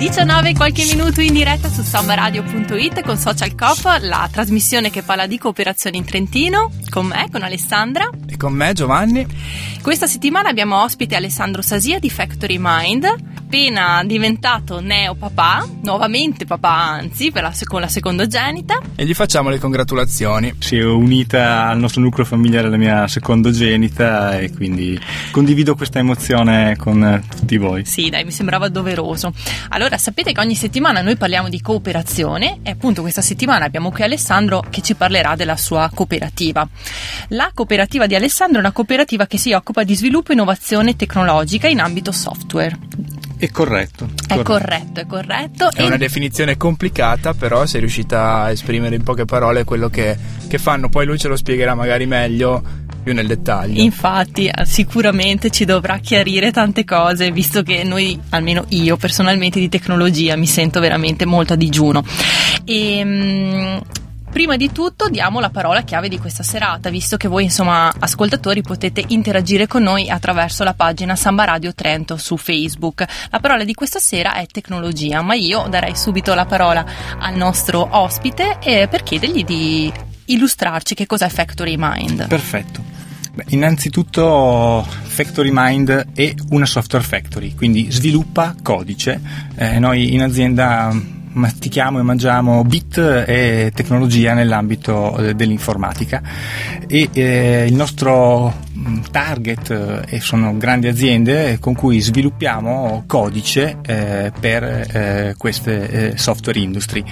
19 qualche minuto in diretta su sambaradio.it con Social Coop, la trasmissione che parla di cooperazione in Trentino, con me, con Alessandra. E con me Giovanni. Questa settimana abbiamo ospite Alessandro Sasia di Factory Mind, appena diventato neo papà, nuovamente papà anzi, per la, con la secondogenita. E gli facciamo le congratulazioni. Si è unita al nostro nucleo familiare la mia secondogenita e quindi condivido questa emozione con tutti voi. Sì, dai, mi sembrava doveroso. Allora, sapete che ogni settimana noi parliamo di cooperazione e appunto questa settimana abbiamo qui Alessandro che ci parlerà della sua cooperativa. La cooperativa di Alessandro è una cooperativa che si occupa di sviluppo e innovazione tecnologica in ambito software. È corretto. È corretto, è corretto. È una definizione complicata, però sei riuscita a esprimere in poche parole quello che, che fanno. Poi lui ce lo spiegherà magari meglio più nel dettaglio. Infatti, eh, sicuramente ci dovrà chiarire tante cose, visto che noi, almeno io personalmente, di tecnologia mi sento veramente molto a digiuno. E, mh, Prima di tutto diamo la parola chiave di questa serata, visto che voi insomma ascoltatori potete interagire con noi attraverso la pagina Samba Radio Trento su Facebook. La parola di questa sera è tecnologia, ma io darei subito la parola al nostro ospite eh, per chiedergli di illustrarci che cos'è Factory Mind. Perfetto. Beh, innanzitutto Factory Mind è una software factory, quindi sviluppa codice. Eh, noi in azienda mastichiamo e mangiamo bit e tecnologia nell'ambito eh, dell'informatica e eh, il nostro mm, target eh, sono grandi aziende con cui sviluppiamo codice eh, per eh, queste eh, software industry.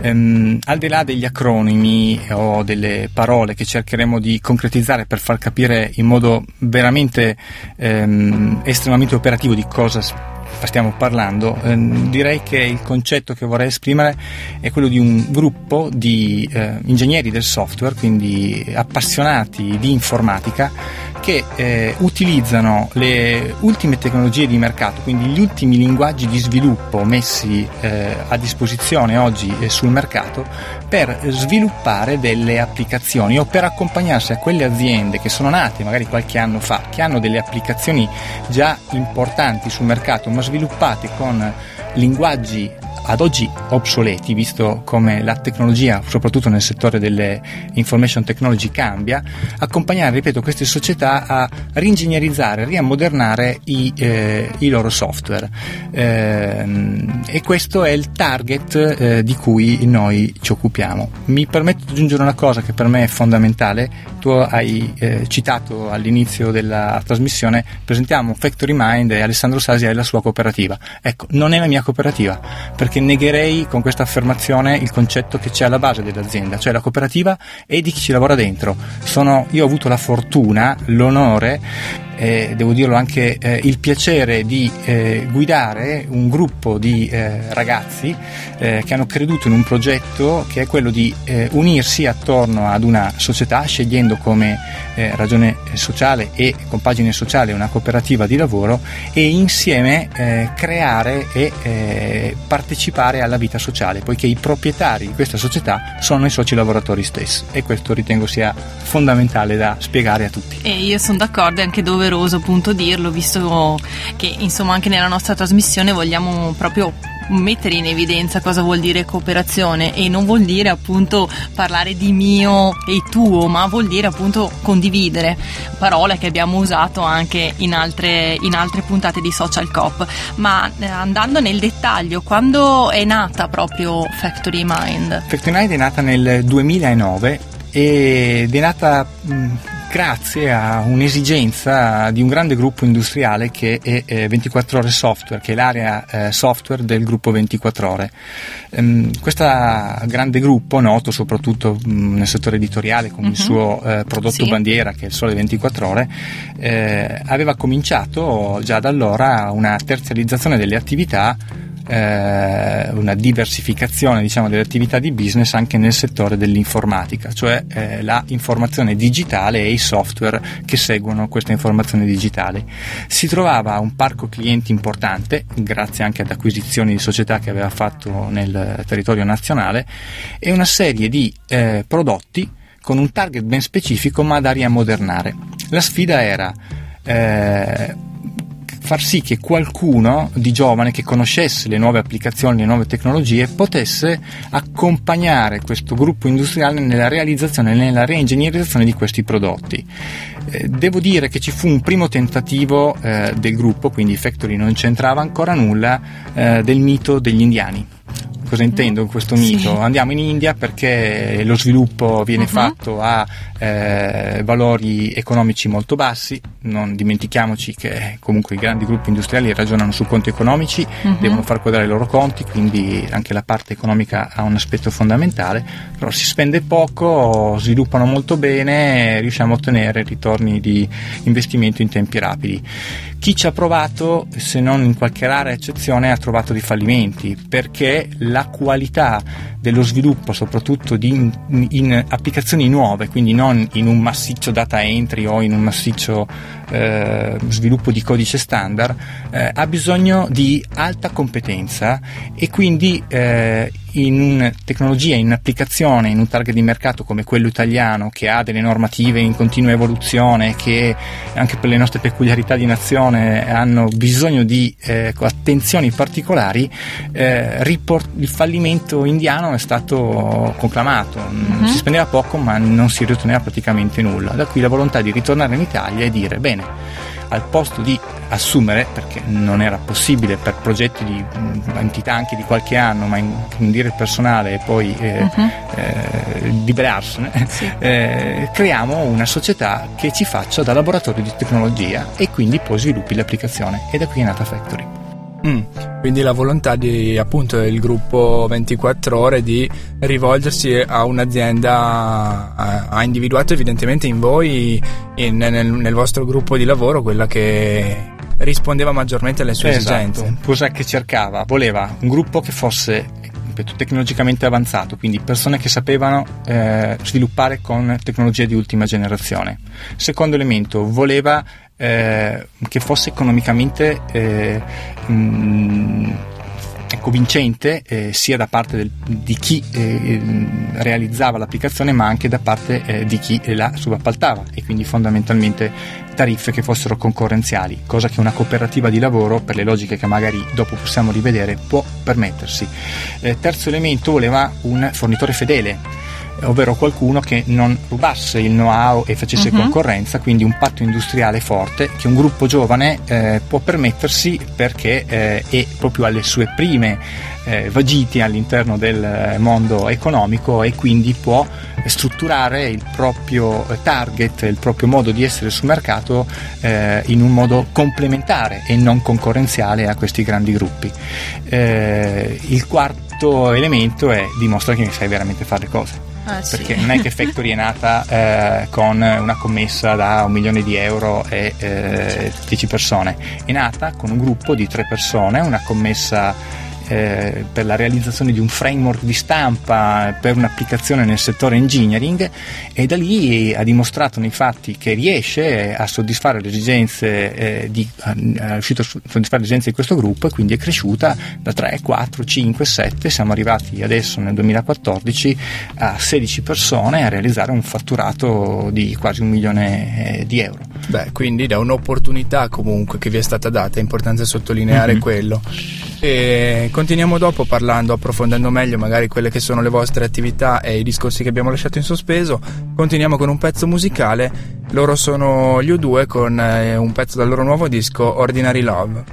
Ehm, al di là degli acronimi o delle parole che cercheremo di concretizzare per far capire in modo veramente ehm, estremamente operativo di cosa stiamo parlando, eh, direi che il concetto che vorrei esprimere è quello di un gruppo di eh, ingegneri del software, quindi appassionati di informatica, che eh, utilizzano le ultime tecnologie di mercato, quindi gli ultimi linguaggi di sviluppo messi eh, a disposizione oggi eh, sul mercato per sviluppare delle applicazioni o per accompagnarsi a quelle aziende che sono nate magari qualche anno fa, che hanno delle applicazioni già importanti sul mercato ma sviluppate con linguaggi ad oggi obsoleti, visto come la tecnologia, soprattutto nel settore delle information technology, cambia, accompagnare, ripeto, queste società a ringegnerizzare, riammodernare i, eh, i loro software. Eh, e questo è il target eh, di cui noi ci occupiamo. Mi permetto di aggiungere una cosa che per me è fondamentale. Tu hai eh, citato all'inizio della trasmissione, presentiamo Factory Mind e Alessandro Sasi è la sua cooperativa. Ecco, non è la mia cooperativa, perché negherei con questa affermazione il concetto che c'è alla base dell'azienda, cioè la cooperativa e di chi ci lavora dentro. Sono, io ho avuto la fortuna, l'onore eh, devo dirlo anche eh, il piacere di eh, guidare un gruppo di eh, ragazzi eh, che hanno creduto in un progetto che è quello di eh, unirsi attorno ad una società scegliendo come ragione sociale e compagine sociale una cooperativa di lavoro e insieme creare e partecipare alla vita sociale poiché i proprietari di questa società sono i soci lavoratori stessi e questo ritengo sia fondamentale da spiegare a tutti. E io sono d'accordo anche doveroso appunto dirlo, visto che insomma anche nella nostra trasmissione vogliamo proprio mettere in evidenza cosa vuol dire cooperazione e non vuol dire appunto parlare di mio e tuo, ma vuol dire appunto condividere, parola che abbiamo usato anche in altre, in altre puntate di Social Cop. Ma eh, andando nel dettaglio, quando è nata proprio Factory Mind? Factory Mind è nata nel 2009 ed è nata mh, grazie a un'esigenza di un grande gruppo industriale che è eh, 24 ore software, che è l'area eh, software del gruppo 24 ore. Ehm, questo grande gruppo, noto soprattutto mh, nel settore editoriale come uh-huh. il mhm. suo eh, prodotto sì. bandiera che è il Sole 24 ore, eh, aveva cominciato già da allora una terziarizzazione delle attività eh, una diversificazione diciamo, delle attività di business anche nel settore dell'informatica, cioè eh, la informazione digitale e i software che seguono questa informazione digitale. Si trovava un parco clienti importante, grazie anche ad acquisizioni di società che aveva fatto nel territorio nazionale, e una serie di eh, prodotti con un target ben specifico ma da riammodernare. La sfida era eh, far sì che qualcuno di giovane che conoscesse le nuove applicazioni, le nuove tecnologie, potesse accompagnare questo gruppo industriale nella realizzazione, nella reingegnerizzazione di questi prodotti. Eh, devo dire che ci fu un primo tentativo eh, del gruppo, quindi Factory non c'entrava ancora nulla, eh, del mito degli indiani cosa intendo in questo mito? Sì. Andiamo in India perché lo sviluppo viene uh-huh. fatto a eh, valori economici molto bassi, non dimentichiamoci che comunque i grandi gruppi industriali ragionano su conti economici, uh-huh. devono far quadrare i loro conti, quindi anche la parte economica ha un aspetto fondamentale, però si spende poco, sviluppano molto bene, riusciamo a ottenere ritorni di investimento in tempi rapidi. Chi ci ha provato, se non in qualche rara eccezione, ha trovato dei fallimenti perché la qualità dello sviluppo, soprattutto in, in, applicazioni nuove, quindi non in un massiccio data entry o in un massiccio eh, sviluppo di codice standard, eh, ha bisogno di alta competenza e quindi eh, in tecnologia, in un'applicazione, in un target di mercato come quello italiano che ha delle normative in continua evoluzione, che anche per le nostre peculiarità di nazione hanno bisogno di eh, attenzioni particolari, eh, report, il fallimento indiano è stato conclamato. Uh-huh. Si spendeva poco ma non si riteneva praticamente nulla. Da qui la volontà di ritornare in Italia e dire bene, al posto di assumere, perché non era possibile per progetti di mh, entità anche di qualche anno, ma dire il personale e poi eh, uh-huh. eh, liberarsene, sì. eh, creiamo una società che ci faccia da laboratorio di tecnologia e quindi poi sviluppi l'applicazione. E da qui è nata Factory. Mm, quindi la volontà di appunto del gruppo 24 ore di rivolgersi a un'azienda ha, individuato evidentemente in voi in, nel, nel, vostro gruppo di lavoro quella che rispondeva maggiormente alle sue esatto. esigenze. Cosa che cercava? Voleva un gruppo che fosse ripeto, tecnologicamente avanzato, quindi persone che sapevano eh, sviluppare con tecnologie di ultima generazione. Secondo elemento, voleva eh, che fosse economicamente eh, mh, ecco, vincente eh, sia da parte del, di chi eh, realizzava l'applicazione ma anche da parte eh, di chi la subappaltava e quindi fondamentalmente tariffe che fossero concorrenziali, cosa che una cooperativa di lavoro, per le logiche che magari dopo possiamo rivedere, può permettersi. Eh, terzo elemento voleva un fornitore fedele ovvero qualcuno che non rubasse il know-how e facesse uh-huh. concorrenza, quindi un patto industriale forte che un gruppo giovane eh, può permettersi perché eh, è proprio alle sue prime eh, vagiti all'interno del mondo economico e quindi può strutturare il proprio target, il proprio modo di essere sul mercato eh, in un modo complementare e non concorrenziale a questi grandi gruppi. Eh, il quarto elemento è dimostra che sai veramente fare le cose. Ah, perché sì. non è che Factory è nata eh, con una commessa da un milione di euro e eh, 10 persone, è nata con un gruppo di tre persone, una commessa eh, per la realizzazione di un framework di stampa per un'applicazione nel settore engineering e da lì ha dimostrato nei fatti che riesce a soddisfare le esigenze eh, di, è riuscito a soddisfare le esigenze di questo gruppo e quindi è cresciuta da 3, 4, 5, 7, siamo arrivati adesso nel 2014 a 16 persone a realizzare un fatturato di quasi un milione eh, di euro. Beh, quindi da un'opportunità comunque che vi è stata data, è importante sottolineare mm-hmm. quello. E continuiamo dopo parlando, approfondendo meglio magari quelle che sono le vostre attività e i discorsi che abbiamo lasciato in sospeso. Continuiamo con un pezzo musicale. Loro sono gli U2 con eh, un pezzo dal loro nuovo disco Ordinary Love.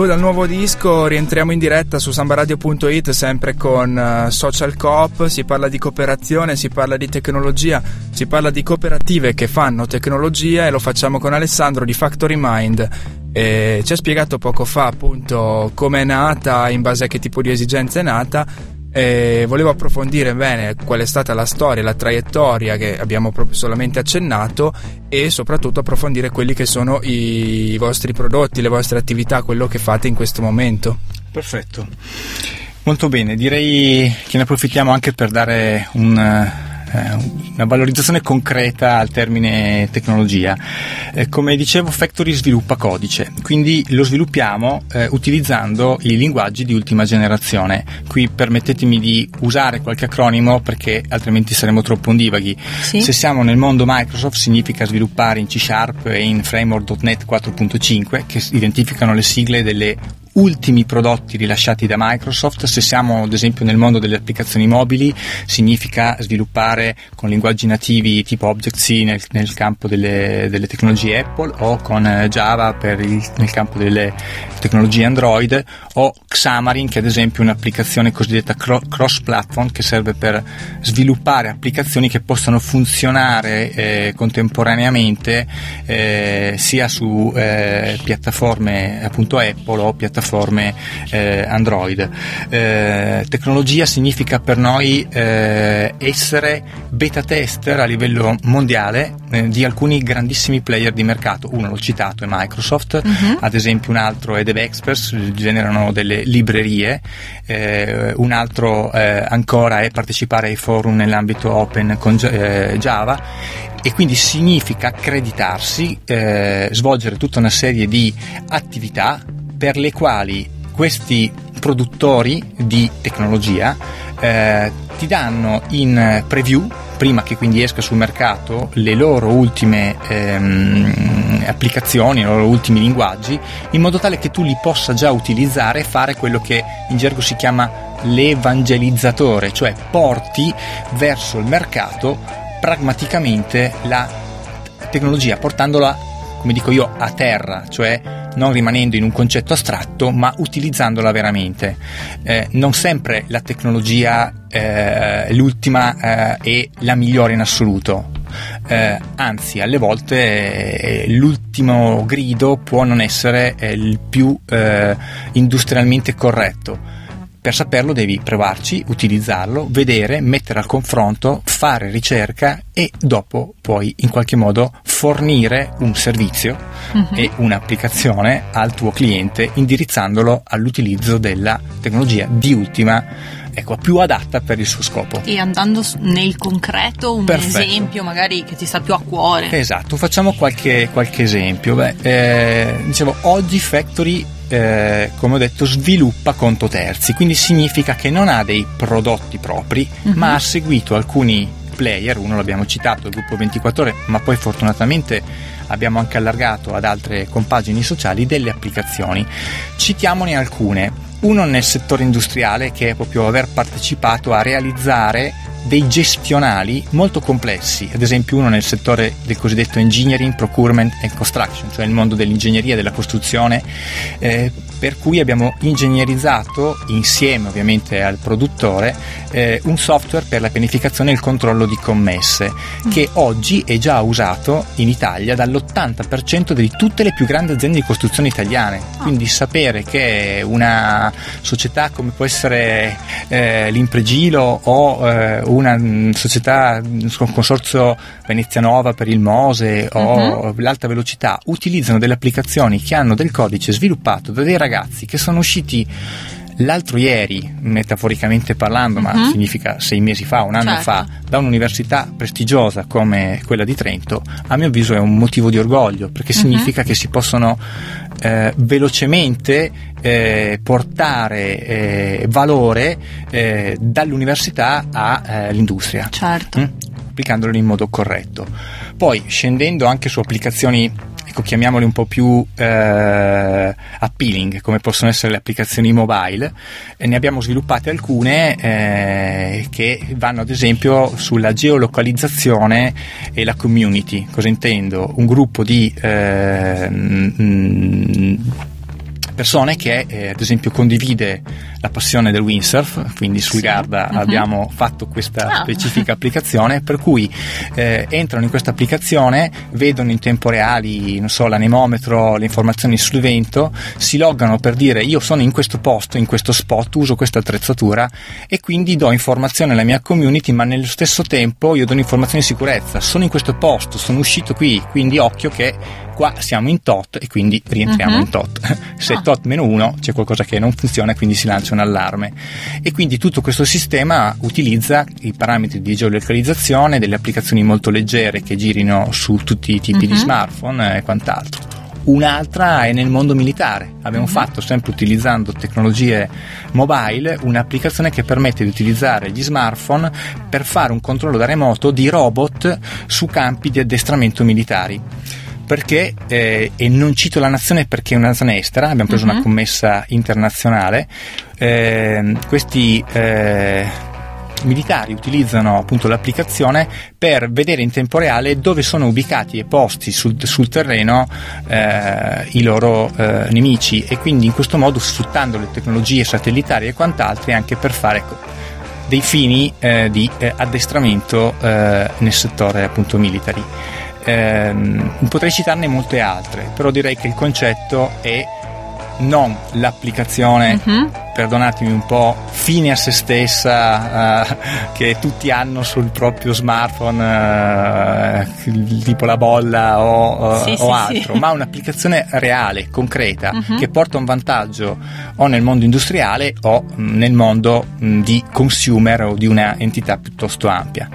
Due dal nuovo disco rientriamo in diretta su sambaradio.it sempre con uh, Social Coop, si parla di cooperazione, si parla di tecnologia, si parla di cooperative che fanno tecnologia e lo facciamo con Alessandro di Factory Mind. E ci ha spiegato poco fa appunto come è nata, in base a che tipo di esigenza è nata e volevo approfondire bene qual è stata la storia, la traiettoria che abbiamo solamente accennato e soprattutto approfondire quelli che sono i vostri prodotti, le vostre attività, quello che fate in questo momento. Perfetto. Molto bene, direi che ne approfittiamo anche per dare un una valorizzazione concreta al termine tecnologia. Eh, come dicevo, Factory sviluppa codice, quindi lo sviluppiamo eh, utilizzando i linguaggi di ultima generazione. Qui permettetemi di usare qualche acronimo perché altrimenti saremo troppo ondivaghi. Sì. Se siamo nel mondo Microsoft significa sviluppare in C Sharp e in Framework.NET 4.5 che identificano le sigle delle ultimi prodotti rilasciati da Microsoft, se siamo ad esempio nel mondo delle applicazioni mobili, significa sviluppare con linguaggi nativi tipo Object-C nel, nel campo delle, delle, tecnologie Apple o con eh, Java il, nel campo delle tecnologie Android o Xamarin che ad esempio è un'applicazione cosiddetta cross-platform che serve per sviluppare applicazioni che possano funzionare eh, contemporaneamente eh, sia su eh, piattaforme appunto Apple o piattaforme piattaforme eh, Android. Eh, tecnologia significa per noi eh, essere beta tester a livello mondiale eh, di alcuni grandissimi player di mercato. Uno l'ho citato è Microsoft, uh-huh. ad esempio un altro è DevExperts, generano delle librerie, eh, un altro eh, ancora è partecipare ai forum nell'ambito open con Java e quindi significa accreditarsi, eh, svolgere tutta una serie di attività per le quali questi produttori di tecnologia eh, ti danno in preview prima che quindi esca sul mercato le loro ultime ehm, applicazioni, i loro ultimi linguaggi, in modo tale che tu li possa già utilizzare e fare quello che in gergo si chiama l'evangelizzatore, cioè porti verso il mercato pragmaticamente la tecnologia, portandola, come dico io, a terra, cioè non rimanendo in un concetto astratto ma utilizzandola veramente. Eh, non sempre la tecnologia eh, l'ultima eh, è la migliore in assoluto. Eh, anzi, alle volte eh, l'ultimo grido può non essere eh, il più industrialmente corretto per saperlo devi provarci, utilizzarlo, vedere, mettere al confronto, fare ricerca e dopo puoi in qualche modo fornire un servizio uh-huh. e un'applicazione al tuo cliente indirizzandolo all'utilizzo della tecnologia di ultima ecco, più adatta per il suo scopo. E andando nel concreto, un Perfetto. esempio magari che ti sta più a cuore. Esatto, facciamo qualche, qualche esempio. Beh, eh, dicevo, oggi Factory eh, come ho detto, sviluppa conto terzi, quindi significa che non ha dei prodotti propri, uh-huh. ma ha seguito alcuni player, uno l'abbiamo citato, il gruppo 24 ore, ma poi fortunatamente abbiamo anche allargato ad altre compagini sociali delle applicazioni. Citiamone alcune. Uno nel settore industriale che è proprio aver partecipato a realizzare dei gestionali molto complessi, ad esempio uno nel settore del cosiddetto engineering, procurement and construction, cioè il mondo dell'ingegneria e della costruzione, eh, per cui abbiamo ingegnerizzato insieme ovviamente al produttore eh, un software per la pianificazione e il controllo di commesse mm. che oggi è già usato in Italia dall'80% di tutte le più grandi aziende di costruzione italiane. Ah. Quindi sapere che una società come può essere eh, l'Impregilo o eh, una mm, società, un consorzio Venezia Nova per il Mose o uh-huh. l'alta velocità utilizzano delle applicazioni che hanno del codice sviluppato da dei ragazzi che sono usciti l'altro ieri, metaforicamente parlando, uh-huh. ma mhm. significa sei mesi fa, un anno certo. fa, da un'università prestigiosa come quella di Trento, a mio avviso è un motivo di orgoglio, perché uh-huh. significa che si possono eh, velocemente eh, portare eh, valore eh, dall'università all'industria, eh, certo. Mm? applicandolo in modo corretto. Poi scendendo anche su applicazioni ecco, chiamiamole un po' più eh, appealing, come possono essere le applicazioni mobile, e ne abbiamo sviluppate alcune eh, che vanno ad esempio sulla geolocalizzazione e la community. Cosa intendo? Un gruppo di eh, mh, persone che eh, ad esempio condivide la passione del windsurf, quindi su Sì. Garda Mhm. abbiamo fatto questa Ah. specifica applicazione per cui eh, entrano in questa applicazione, vedono in tempo reale, non so, l'anemometro, le informazioni sul vento, si loggano per dire io sono in questo posto, in questo spot, uso questa attrezzatura e quindi do informazione alla mia community, ma nello stesso tempo io do informazioni di sicurezza. Sono in questo posto, sono uscito qui, quindi occhio che qua siamo in tot e quindi rientriamo Mhm. in tot. Se Ah. tot meno uno c'è qualcosa che non funziona, quindi si lancia un allarme. E quindi tutto questo sistema utilizza i parametri di geolocalizzazione, delle applicazioni molto leggere che girino su tutti i tipi di Mhm. smartphone e quant'altro. Un'altra è nel mondo militare. Abbiamo Mhm. fatto, sempre utilizzando tecnologie mobile, un'applicazione che permette di utilizzare gli smartphone per fare un controllo da remoto di robot su campi di addestramento militari. Perché, eh, e non cito la nazione perché è una nazione estera, abbiamo preso Mhm. una commessa internazionale, eh, questi militari utilizzano appunto l'applicazione per vedere in tempo reale dove sono ubicati e posti sul, sul terreno eh, i loro eh, nemici e quindi in questo modo sfruttando le tecnologie satellitari e quant'altro anche per fare dei fini eh, di eh, addestramento eh, nel settore appunto military. Ehm, potrei citarne molte altre, però direi che il concetto è non l'applicazione Mhm. perdonatemi un po', fine a se stessa eh, che tutti hanno sul proprio smartphone, eh, tipo la bolla o, Sì, o sì, altro, sì. ma un'applicazione reale, concreta, Mhm. che porta un vantaggio o nel mondo industriale o mh, nel mondo mh, di consumer o di una entità piuttosto ampia.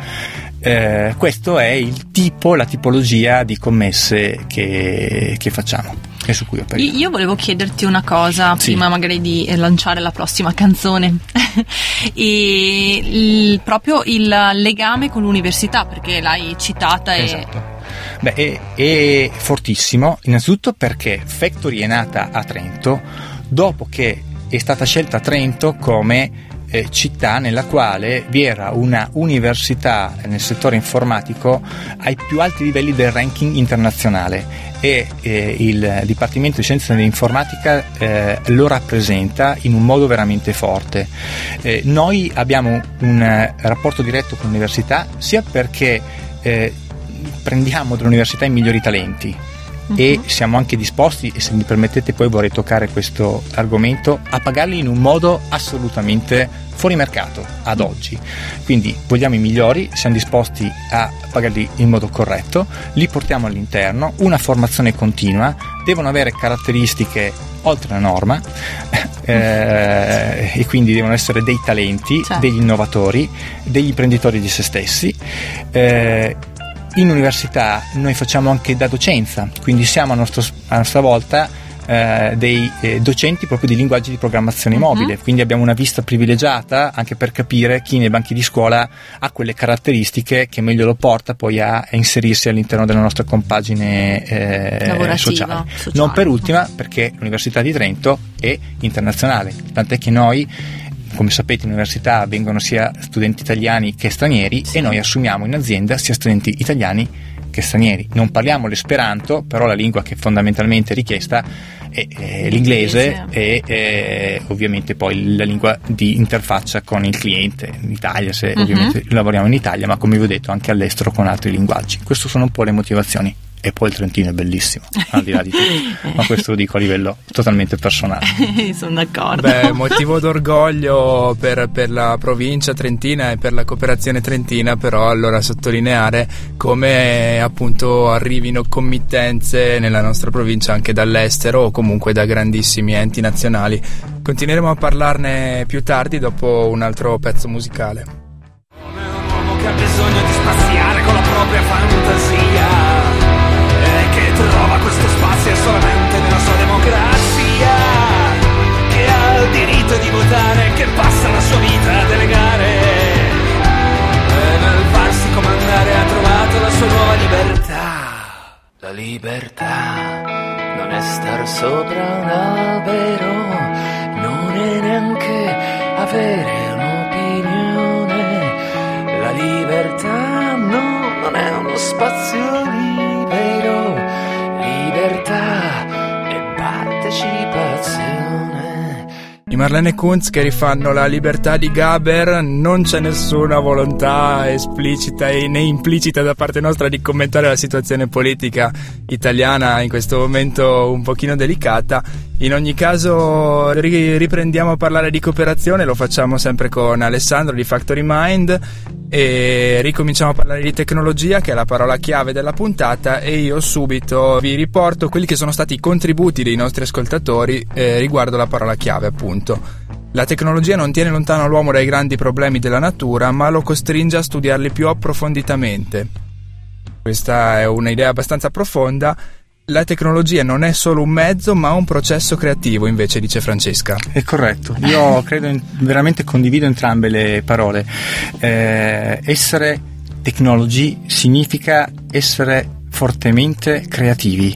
Eh, questo è il tipo, la tipologia di commesse che, che facciamo e su cui operiamo. Io io volevo chiederti una cosa Sì. prima magari di eh, lanciare la prossima canzone e il- proprio il legame con l'università perché l'hai citata e Esatto. Beh, è, è fortissimo, innanzitutto perché Factory è nata a Trento dopo che è stata scelta Trento come eh, città nella quale vi era una università nel settore informatico ai più alti livelli del ranking internazionale e eh, il Dipartimento di Scienze dell'Informatica eh, lo rappresenta in un modo veramente forte. Eh, noi abbiamo un eh, rapporto diretto con l'università sia perché eh, prendiamo dall'università i migliori talenti e siamo anche disposti, e se mi permettete poi vorrei toccare questo argomento, a pagarli in un modo assolutamente fuori mercato ad oggi. Quindi vogliamo i migliori, siamo disposti a pagarli in modo corretto, li portiamo all'interno, una formazione continua, devono avere caratteristiche oltre la norma eh, e quindi devono essere dei talenti, Certo. degli innovatori, degli imprenditori di se stessi. Eh, in università noi facciamo anche da docenza, quindi siamo a, nostro- a nostra volta eh, dei eh, docenti proprio di linguaggi di programmazione Mhm. mobile, quindi abbiamo una vista privilegiata anche per capire chi nei banchi di scuola ha quelle caratteristiche che meglio lo porta poi a, a inserirsi all'interno della nostra compagine eh, sociale. sociale. Non per ultima perché l'Università di Trento è internazionale, tant'è che noi come sapete in università vengono sia studenti italiani che stranieri Sì. e noi assumiamo in azienda sia studenti italiani che stranieri. Non parliamo l'esperanto, però la lingua che fondamentalmente è richiesta è, è l'inglese e eh, ovviamente poi la lingua di interfaccia con il cliente in Italia, se Mhm. ovviamente lavoriamo in Italia, ma come vi ho detto anche all'estero con altri linguaggi. Queste sono un po' le motivazioni. E poi il Trentino è bellissimo, al di là di tutto, ma questo lo dico a livello totalmente personale. sono d'accordo. Beh, motivo d'orgoglio per, per la provincia trentina e per la cooperazione trentina, però allora sottolineare come appunto arrivino committenze nella nostra provincia anche dall'estero o comunque da grandissimi enti nazionali. Continueremo a parlarne più tardi dopo un altro pezzo musicale. Come un uomo che ha bisogno di spaziare con la propria fantasia e che trova questo spazio solamente nella sua democrazia che ha il diritto di votare che passa la sua vita a delegare e nel farsi comandare ha trovato la sua nuova libertà la libertà è star sopra un albero non è neanche avere un'opinione. La libertà no, non è uno spazio libero, di Marlene Kunz che rifanno la libertà di Gaber, non c'è nessuna volontà esplicita né implicita da parte nostra di commentare la situazione politica italiana in questo momento un pochino delicata. In ogni caso ri- riprendiamo a parlare di cooperazione, lo facciamo sempre con Alessandro di Factory Mind e ricominciamo a parlare di tecnologia che è la parola chiave della puntata e io subito vi riporto quelli che sono stati i contributi dei nostri ascoltatori eh, riguardo la parola chiave appunto. La tecnologia non tiene lontano l'uomo dai grandi problemi della natura ma lo costringe a studiarli più approfonditamente. Questa è un'idea abbastanza profonda la tecnologia non è solo un mezzo, ma un processo creativo, invece, dice Francesca. È corretto, io credo in, veramente condivido entrambe le parole. Eh, essere technology significa essere fortemente creativi.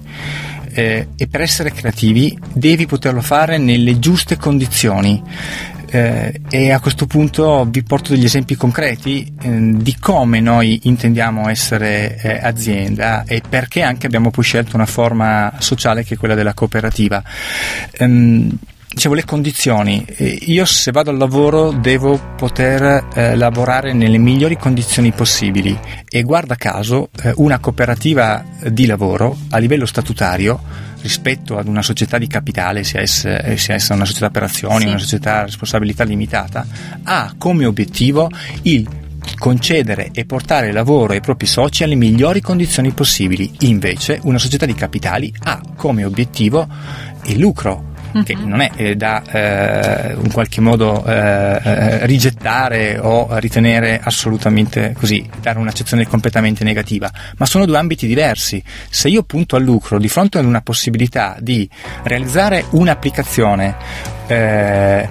Eh, e per essere creativi devi poterlo fare nelle giuste condizioni. Eh, e a questo punto vi porto degli esempi concreti eh, di come noi intendiamo essere eh, azienda e perché anche abbiamo poi scelto una forma sociale che è quella della cooperativa. Ehm, dicevo le condizioni io se vado al lavoro devo poter eh, lavorare nelle migliori condizioni possibili e guarda caso eh, una cooperativa di lavoro a livello statutario rispetto ad una società di capitale, sia essa, eh, sia essa una società per azioni, Sì. una società a responsabilità limitata, ha come obiettivo il concedere e portare lavoro ai propri soci alle migliori condizioni possibili. Invece una società di capitali ha come obiettivo il lucro che non è eh, da eh, in qualche modo eh, eh, rigettare o ritenere assolutamente così, dare un'accezione completamente negativa, ma sono due ambiti diversi. Se io punto al lucro di fronte ad una possibilità di realizzare un'applicazione eh,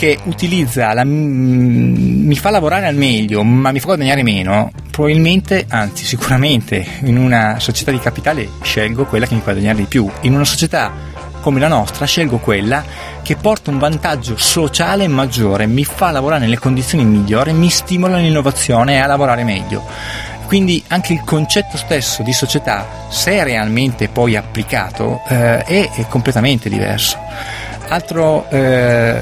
che utilizza la, mi fa lavorare al meglio ma mi fa guadagnare meno probabilmente anzi sicuramente in una società di capitale scelgo quella che mi fa guadagnare di più in una società come la nostra scelgo quella che porta un vantaggio sociale maggiore mi fa lavorare nelle condizioni migliori mi stimola l'innovazione e a lavorare meglio. Quindi anche il concetto stesso di società se realmente poi applicato eh, è, è completamente diverso. Altro eh,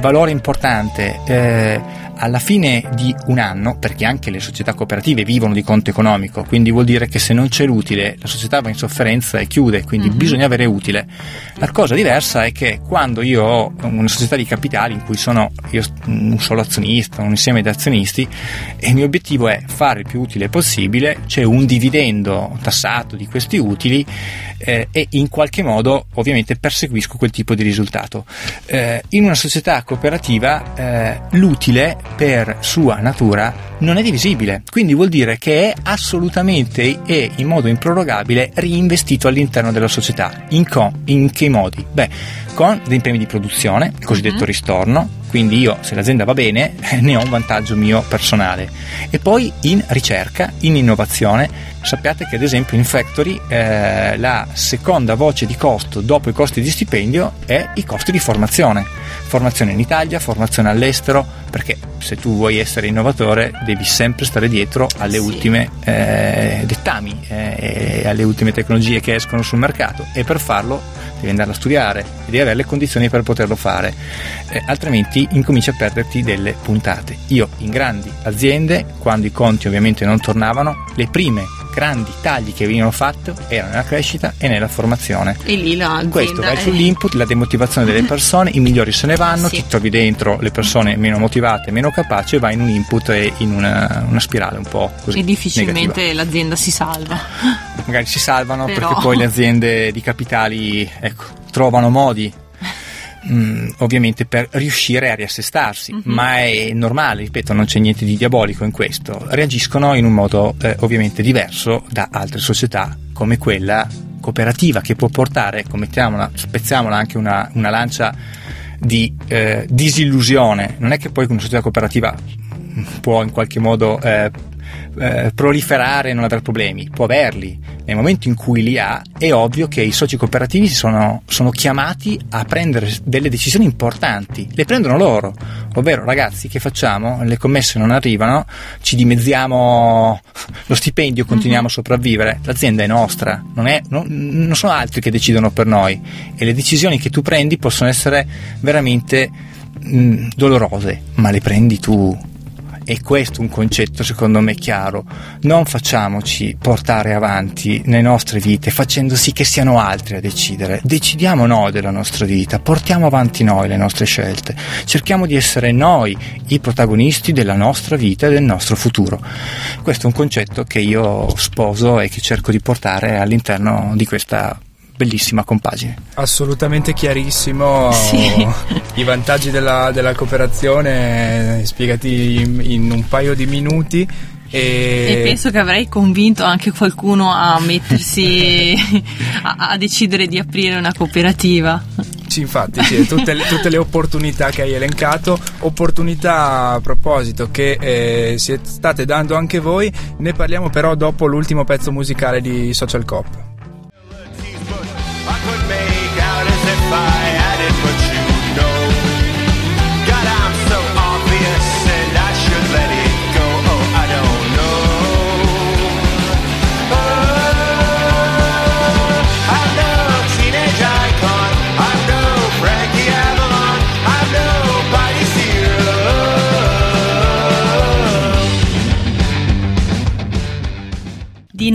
valore importante, eh, alla fine di un anno, perché anche le società cooperative vivono di conto economico, quindi vuol dire che se non c'è l'utile la società va in sofferenza e chiude, quindi bisogna avere utile. La cosa diversa è che quando io ho una società di capitali in cui sono io un solo azionista, un insieme di azionisti, e il mio obiettivo è fare il più utile possibile, c'è un dividendo tassato di questi utili eh, e in qualche modo ovviamente perseguisco quel tipo di risultato. Eh, in una società cooperativa eh, l'utile per sua natura non è divisibile, quindi vuol dire che è assolutamente e in modo improrogabile reinvestito all'interno della società. In, co- in che modi? Beh, con dei premi di produzione, il cosiddetto ristorno, quindi io se l'azienda va bene ne ho un vantaggio mio personale. E poi in ricerca, in innovazione. Sappiate che ad esempio in Factory eh, la seconda voce di costo dopo i costi di stipendio è i costi di formazione formazione in Italia, formazione all'estero perché se tu vuoi essere innovatore devi sempre stare dietro alle Sì. ultime eh, dettami eh, alle ultime tecnologie che escono sul mercato e per farlo devi andare a studiare e devi avere le condizioni per poterlo fare eh, altrimenti incominci a perderti delle puntate io in grandi aziende quando i conti ovviamente non tornavano le prime grandi tagli che venivano fatti erano nella crescita e nella formazione E lì la questo vai è- sull'input, la demotivazione delle persone, i migliori se ne vanno, Sì. ti trovi dentro le persone meno motivate, meno capaci e vai in un input e in una, una spirale un po' così. E difficilmente negativa. l'azienda si salva. Magari si salvano Però- perché poi le aziende di capitali ecco, trovano modi. Mm, ovviamente per riuscire a riassestarsi, Mhm. ma è normale, ripeto, non c'è niente di diabolico in questo. Reagiscono in un modo eh, ovviamente diverso da altre società come quella cooperativa che può portare, mettiamola, spezziamola anche una, una lancia di eh, disillusione. Non è che poi una società cooperativa può in qualche modo eh, eh, proliferare e non avere problemi, può averli. Nel momento in cui li ha, è ovvio che i soci cooperativi sono, sono chiamati a prendere delle decisioni importanti. Le prendono loro, ovvero ragazzi, che facciamo? Le commesse non arrivano, ci dimezziamo lo stipendio, continuiamo a sopravvivere. L'azienda è nostra, non, è, non, non sono altri che decidono per noi e le decisioni che tu prendi possono essere veramente mh, dolorose, ma le prendi tu. E questo è un concetto secondo me chiaro. Non facciamoci portare avanti le nostre vite facendo sì che siano altri a decidere. Decidiamo noi della nostra vita, portiamo avanti noi le nostre scelte. Cerchiamo di essere noi i protagonisti della nostra vita e del nostro futuro. Questo è un concetto che io sposo e che cerco di portare all'interno di questa bellissima compagine. Assolutamente chiarissimo Sì. i vantaggi della, della cooperazione eh, spiegati in, in un paio di minuti. E, E penso che avrei convinto anche qualcuno a mettersi a, a decidere di aprire una cooperativa. Sì, infatti, sì, tutte, le- tutte le opportunità che hai elencato, opportunità a proposito che eh, siete state dando anche voi, ne parliamo però dopo l'ultimo pezzo musicale di Social Cop.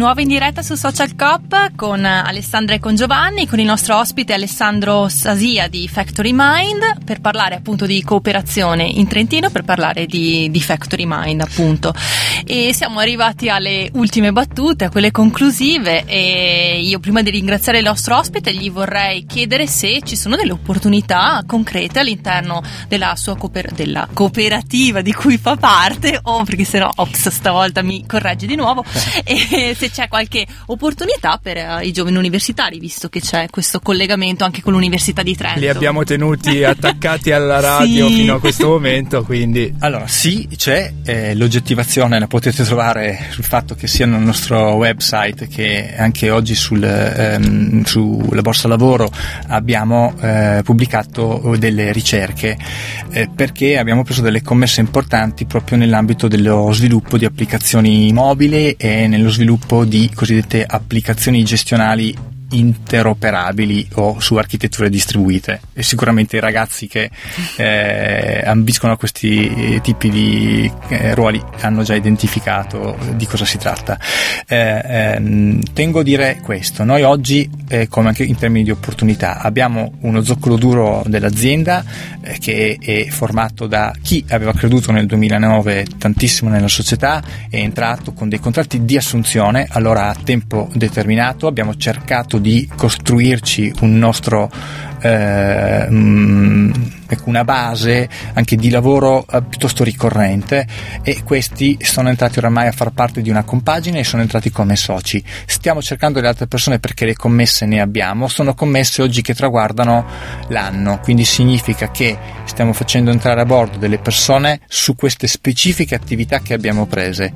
Nuovo in diretta su Social Cop con Alessandra e con Giovanni, con il nostro ospite Alessandro Sasia di Factory Mind per parlare appunto di cooperazione in Trentino, per parlare di, di Factory Mind appunto. E siamo arrivati alle ultime battute, a quelle conclusive e io prima di ringraziare il nostro ospite gli vorrei chiedere se ci sono delle opportunità concrete all'interno della sua cooper- della cooperativa di cui fa parte o perché sennò ops stavolta mi corregge di nuovo e se c'è qualche opportunità per eh, i giovani universitari visto che c'è questo collegamento anche con l'Università di Trento. Li abbiamo tenuti attaccati alla radio Sì. fino a questo momento, quindi Allora, sì, c'è eh, l'oggettivazione, la potete trovare sul fatto che sia nel nostro website che anche oggi sul, ehm, sulla borsa lavoro abbiamo eh, pubblicato delle ricerche eh, perché abbiamo preso delle commesse importanti proprio nell'ambito dello sviluppo di applicazioni mobili e nello sviluppo di cosiddette applicazioni gestionali interoperabili o su architetture distribuite e sicuramente i ragazzi che eh, ambiscono a questi tipi di eh, ruoli hanno già identificato di cosa si tratta. Eh, ehm, tengo a dire questo, noi oggi eh, come anche in termini di opportunità abbiamo uno zoccolo duro dell'azienda eh, che è formato da chi aveva creduto nel 2009 tantissimo nella società, è entrato con dei contratti di assunzione, allora a tempo determinato abbiamo cercato di costruirci un nostro eh, mm, ecco, una base anche di lavoro eh, piuttosto ricorrente e questi sono entrati oramai a far parte di una compagine e sono entrati come soci. Stiamo cercando le altre persone perché le commesse ne abbiamo, sono commesse oggi che traguardano l'anno, quindi significa che stiamo facendo entrare a bordo delle persone su queste specifiche attività che abbiamo prese.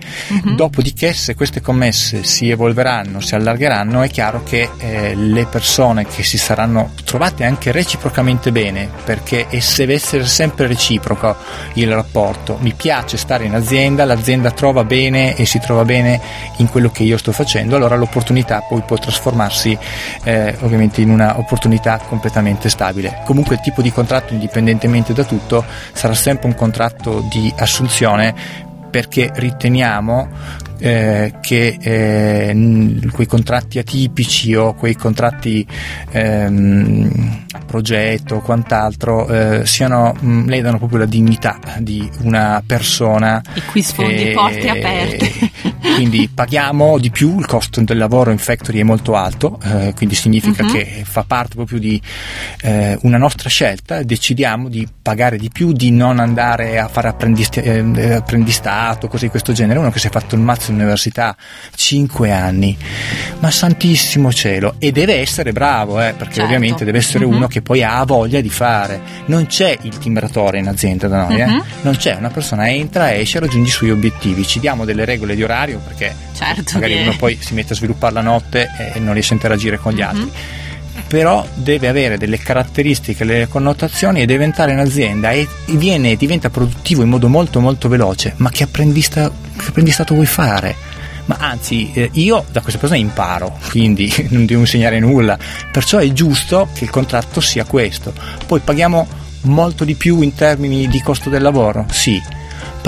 Dopodiché se queste commesse si evolveranno, si allargheranno, è chiaro che eh, le persone che si saranno trovate anche reciprocamente bene, perché deve essere sempre reciproco il rapporto. Mi piace stare in azienda, l'azienda trova bene e si trova bene in quello che io sto facendo, allora l'opportunità poi può trasformarsi eh, ovviamente in una opportunità completamente stabile. Comunque il tipo di contratto, indipendentemente da tutto, sarà sempre un contratto di assunzione perché riteniamo eh, che eh, quei contratti atipici o quei contratti ehm, progetto o quant'altro eh, siano, mh, ledano proprio la dignità di una persona E qui sfondi eh, porte aperte. quindi paghiamo di più, il costo del lavoro in factory è molto alto, eh, quindi significa Mhm. che fa parte proprio di eh, una nostra scelta, decidiamo di pagare di più, di non andare a fare apprendist- eh, apprendistato, cose di questo genere, uno che si è fatto il mazzo ragazzo all'università, 5 anni, ma santissimo cielo, e deve essere bravo, eh, perché Certo. ovviamente deve essere Mhm. uno che poi ha voglia di fare. Non c'è il timbratore in azienda da noi, eh. Mhm. non c'è, una persona entra, esce, raggiunge i suoi obiettivi, ci diamo delle regole di orario perché Certo magari che- uno poi si mette a sviluppare la notte e non riesce a interagire con gli Mhm. altri però deve avere delle caratteristiche, delle connotazioni e deve entrare in azienda e viene, diventa produttivo in modo molto molto veloce. Ma che, apprendista, che apprendistato vuoi fare? Ma anzi, eh, io da questa persona imparo, quindi non devo insegnare nulla. Perciò è giusto che il contratto sia questo. Poi paghiamo molto di più in termini di costo del lavoro? Sì,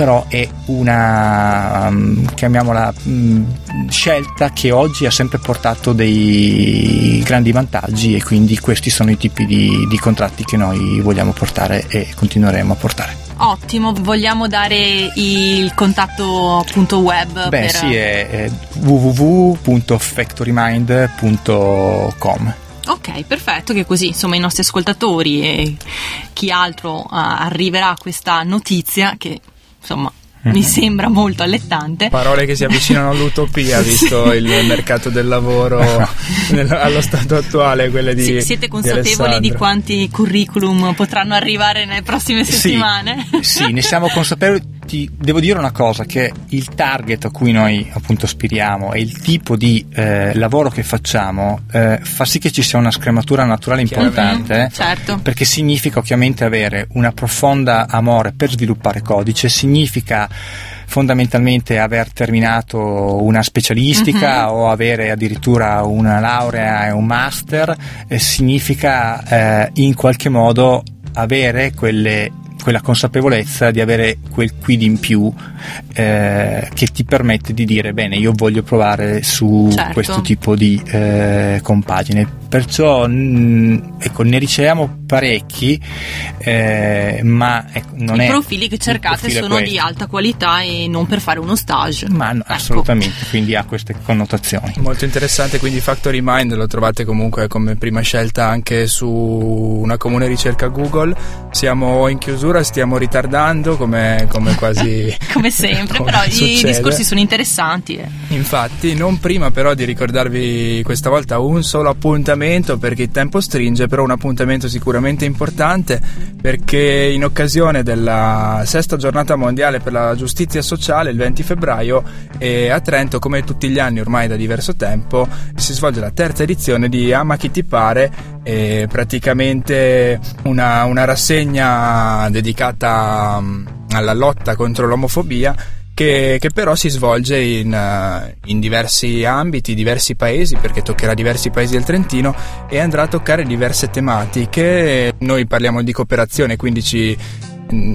però è una um, chiamiamola um, scelta che oggi ha sempre portato dei grandi vantaggi e quindi questi sono i tipi di, di contratti che noi vogliamo portare e continueremo a portare. Ottimo, vogliamo dare il contatto appunto web Beh per... sì, è, è www.factorymind.com Ok, perfetto, che così insomma i nostri ascoltatori e chi altro ah, arriverà a questa notizia che insomma Mhm. mi sembra molto allettante. Parole che si avvicinano all'utopia, visto il mercato del lavoro nel- allo stato attuale, quelle di Sì, siete consapevoli di, Alessandro. quanti curriculum potranno arrivare nelle prossime settimane? Sì, sì, ne siamo consapevoli. Ti devo dire una cosa, che il target a cui noi appunto aspiriamo e il tipo di eh, lavoro che facciamo eh, fa sì che ci sia una scrematura naturale importante. eh, certo. Perché significa ovviamente avere una profonda amore per sviluppare codice, significa fondamentalmente aver terminato una specialistica Mhm. o avere addirittura una laurea e un master, eh, significa eh, in qualche modo avere quelle quella consapevolezza di avere quel quid in più eh, che ti permette di dire bene io voglio provare su Certo. questo tipo di eh, compagine perciò mh, ecco ne riceviamo parecchi eh, ma ecco, non I è profili che cercate sono di alta qualità e non per fare uno stage. ma no, Ecco. assolutamente quindi ha queste connotazioni Molto interessante, quindi Factory Mind lo trovate comunque come prima scelta anche su una comune ricerca Google. Siamo in chiusura, stiamo ritardando come, come quasi... Come sempre, come però i succede. discorsi sono interessanti. eh. Infatti, non prima però di ricordarvi questa volta un solo appuntamento perché il tempo stringe, però un appuntamento sicuramente importante perché in occasione della sesta giornata mondiale per la giustizia sociale, il 20 febbraio, a Trento, come tutti gli anni ormai da diverso tempo, si svolge la terza edizione di Ama chi ti pare, praticamente una, una rassegna dedicata mm, alla lotta contro l'omofobia che, che però si svolge in, eh, in diversi ambiti, diversi paesi, perché toccherà diversi paesi del Trentino e andrà a toccare diverse tematiche. Noi parliamo di cooperazione, quindi ci,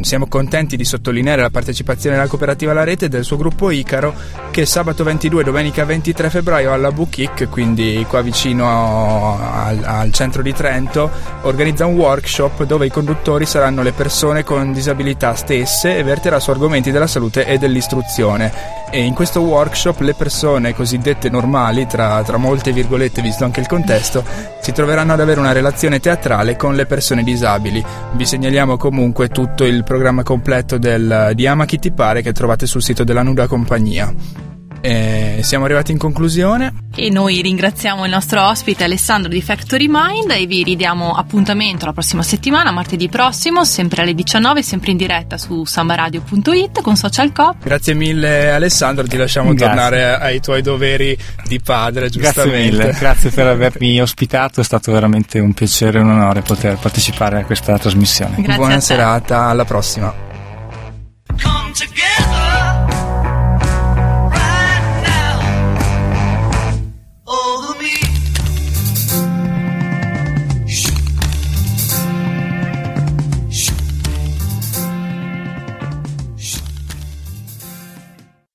siamo contenti di sottolineare la partecipazione della cooperativa alla rete e del suo gruppo Icaro che sabato 22 e domenica 23 febbraio alla Bukik, quindi qua vicino al, al centro di Trento, organizza un workshop dove i conduttori saranno le persone con disabilità stesse e verterà su argomenti della salute e dell'istruzione. E in questo workshop le persone cosiddette normali, tra, tra molte virgolette visto anche il contesto, si troveranno ad avere una relazione teatrale con le persone disabili. Vi segnaliamo comunque tutto il programma completo del, di Ama chi ti pare che trovate sul sito della Nuda Compagnia. E siamo arrivati in conclusione. E noi ringraziamo il nostro ospite Alessandro di Factory Mind e vi ridiamo appuntamento la prossima settimana, martedì prossimo, sempre alle 19, sempre in diretta su sambaradio.it con Social Cop. Grazie mille Alessandro, ti lasciamo Grazie. tornare ai tuoi doveri di padre, Grazie giustamente. mille, grazie per avermi ospitato, è stato veramente un piacere e un onore poter partecipare a questa trasmissione. Grazie Buona serata, alla prossima. Come together.